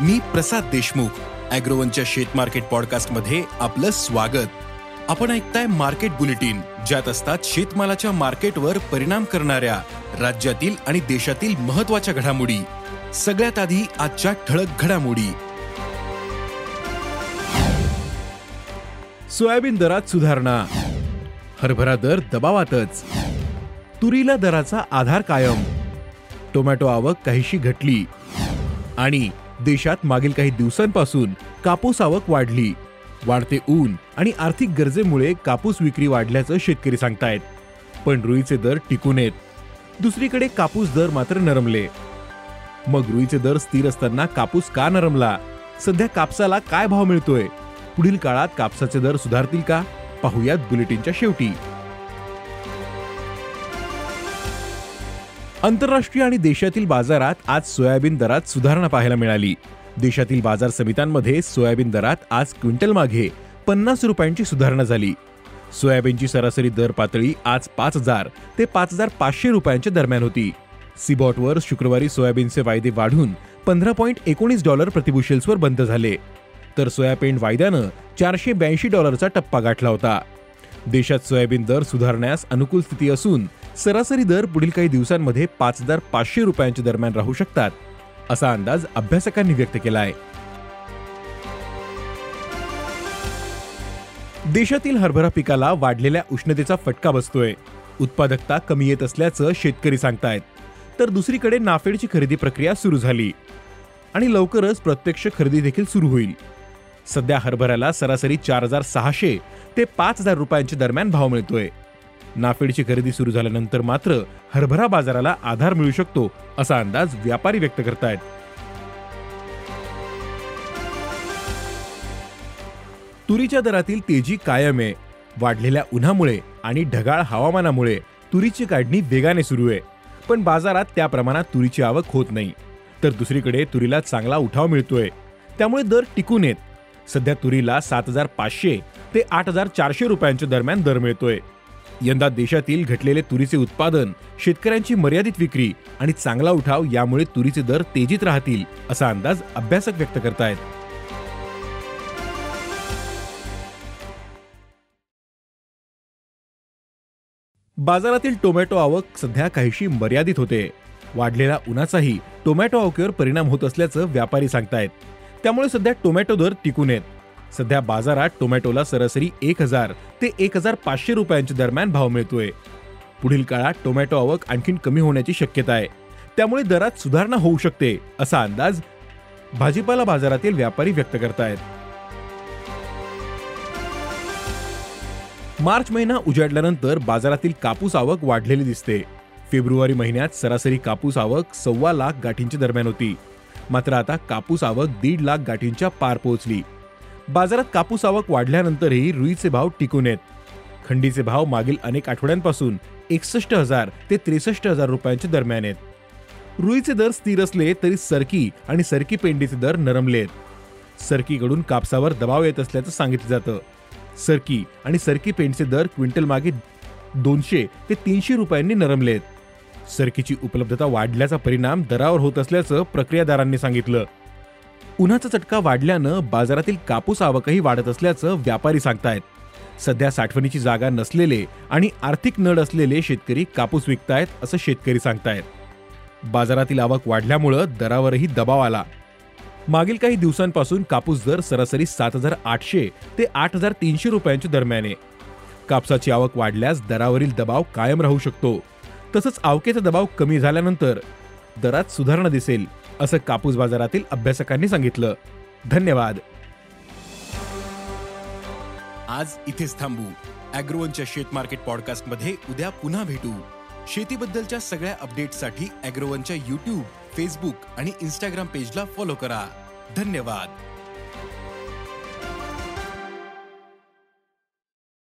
मी प्रसाद देशमुख अॅग्रोवनच्या शेत मार्केट पॉडकास्टमध्ये आपलं स्वागत. आपण ऐकताय मार्केट बुलेटिन ज्यात असतात शेतमालाच्या मार्केटवर परिणाम करणाऱ्या राज्यातील आणि देशातील महत्त्वाच्या घडामोडी. सगळ्यात आधी आजच्या ठळक घडामोडी. सोयाबीन दरात सुधारणा. हरभरा दर दबावातच. तुरीला दराचा आधार कायम. टोमॅटो आवक काहीशी घटली. आणि देशात मागील काही दिवसांपासून कापूस आवक वाढली. वाढते ऊन आणि आर्थिक गरजेमुळे कापूस विक्री वाढल्याचं शेतकरी सांगतायत. पण रुईचे दर टिकून येत दुसरीकडे कापूस दर मात्र नरमले. मग रुईचे दर स्थिर असताना कापूस का नरमला? सध्या कापसाला काय भाव मिळतोय? पुढील काळात कापसाचे दर सुधारतील का? पाहुयात बुलेटिनच्या शेवटी. आंतरराष्ट्रीय आणि देशातील बाजारात आज सोयाबीन दरात सुधारणा पाहायला मिळाली. देशातील बाजार समित्यांमध्ये सोयाबीन दरात आज क्विंटल मागे पन्नास रुपयांची सुधारणा झाली. सोयाबीनची सरासरी दर पातळी आज पाच हजार ते पाच हजार पाचशे रुपयांच्या दरम्यान होती. सिबॉटवर शुक्रवारी सोयाबीनचे वायदे वाढून पंधरा पॉईंट एकोणीस डॉलर प्रतिबुशेल्सवर बंद झाले. तर सोयाबीन वायद्यानं चारशे ब्याऐंशी डॉलरचा टप्पा गाठला होता. देशात सोयाबीन दर सुधारण्यास अनुकूल स्थिती असून सरासरी दर पुढील काही दिवसांमध्ये पाच हजार पाचशे रुपयांच्या दरम्यान राहू शकतात असा अंदाज अभ्यासकांनी व्यक्त केला आहे देशातील हरभरा पिकाला वाढलेल्या उष्णतेचा फटका बसतोय. उत्पादकता कमी येत असल्याचं शेतकरी सांगतायत. तर दुसरीकडे नाफेडची खरेदी प्रक्रिया सुरू झाली आणि लवकरच प्रत्यक्ष खरेदी देखील सुरू होईल. सध्या हरभऱ्याला सरासरी चार हजार सहाशे ते पाच हजार रुपयांच्या दरम्यान भाव मिळतोय. नाफेडची खरेदी सुरू झाल्यानंतर मात्र हरभरा बाजाराला आधार मिळू शकतो असा अंदाज व्यापारी व्यक्त करतायत. तुरीच्या दरातील तेजी कायम आहे. वाढलेल्या उन्हामुळे आणि ढगाळ हवामानामुळे तुरीची काढणी वेगाने सुरू आहे. पण बाजारात त्या प्रमाणात तुरीची आवक होत नाही. तर दुसरीकडे तुरीला चांगला उठाव मिळतोय. त्यामुळे दर टिकून येत सध्या तुरीला सात हजार पाचशे ते आठ हजार चारशे रुपयांच्या दरम्यान दर मिळतोय. यंदा देशातील घटलेले तुरीचे उत्पादन शेतकऱ्यांची मर्यादित विक्री आणि चांगला उठाव यामुळे तुरीचे दर तेजीत राहतील असा अंदाज अभ्यासक व्यक्त करतायत. बाजारातील टोमॅटो आवक सध्या काहीशी मर्यादित होते. वाढलेला उन्हाचाही टोमॅटो आवकेवर परिणाम होत असल्याचं व्यापारी सांगतायत. त्यामुळे सध्या टोमॅटो दर टिकून आहेत. सध्या बाजारात टोमॅटोला सरासरी एक हजार ते एक हजार पाचशे रुपयांच्या दरम्यान भाव मिळतोय. पुढील काळात टोमॅटो आवक आणखीन कमी होण्याची शक्यता आहे. त्यामुळे दरात सुधारणा होऊ शकते असा अंदाज भाजीपाला बाजारातील व्यापारी व्यक्त करतायत. मार्च महिना उजाडल्यानंतर बाजारातील कापूस आवक वाढलेली दिसते. फेब्रुवारी महिन्यात सरासरी कापूस आवक सव्वा लाख गाठींच्या दरम्यान होती. मात्र आता कापूस आवक दीड लाख गाठींच्या पार पोहोचली. बाजारात कापूस आवक वाढल्यानंतरही रुईचे भाव टिकून आहेत. खंडीचे भाव मागील अनेक आठवड्यांपासून एकसष्ट हजार ते त्रेसष्ट हजार रुपयांच्या दरम्यान आहेत. रुईचे दर स्थिर असले तरी सरकी आणि सरकी पेंडीचे दर नरमले आहेत. सरकीकडून कापसावर दबाव येत असल्याचं सांगितलं जातं. सरकी आणि सरकी पेंडचे दर क्विंटल मागे दोनशे ते तीनशे रुपयांनी नरमले आहेत. सरकीची उपलब्धता वाढल्याचा परिणाम दरावर होत असल्याचं प्रक्रियादारांनी सांगितलं. उन्हाचा चटका वाढल्यानं बाजारातील कापूस आवकही वाढत असल्याचं व्यापारी सांगतायत. सध्या साठवणीची जागा नसलेले आणि आर्थिक नड असलेले शेतकरी कापूस विकतायत असं शेतकरी सांगतायत. बाजारातील आवक वाढल्यामुळं दरावरही दबाव आला. मागील काही दिवसांपासून कापूस दर सरासरी सात हजार आठशे ते आठ हजार तीनशे रुपयांच्या दरम्यान आहे. कापसाची आवक वाढल्यास दरावरील दबाव कायम राहू शकतो. तसंच आवकेचा दबाव कमी झाल्यानंतर दरात सुधारणा दिसेल. असं कापूस बाजारातील अभ्यासकांनी सांगितलं. धन्यवाद. आज इथेच थांबू. अॅग्रोवनच्या शेत मार्केट पॉडकास्टमध्ये उद्या पुन्हा भेटू. शेतीबद्दलच्या सगळ्या अपडेट्ससाठी अॅग्रोवनच्या युट्यूब फेसबुक आणि इंस्टाग्राम पेजला फॉलो करा. धन्यवाद.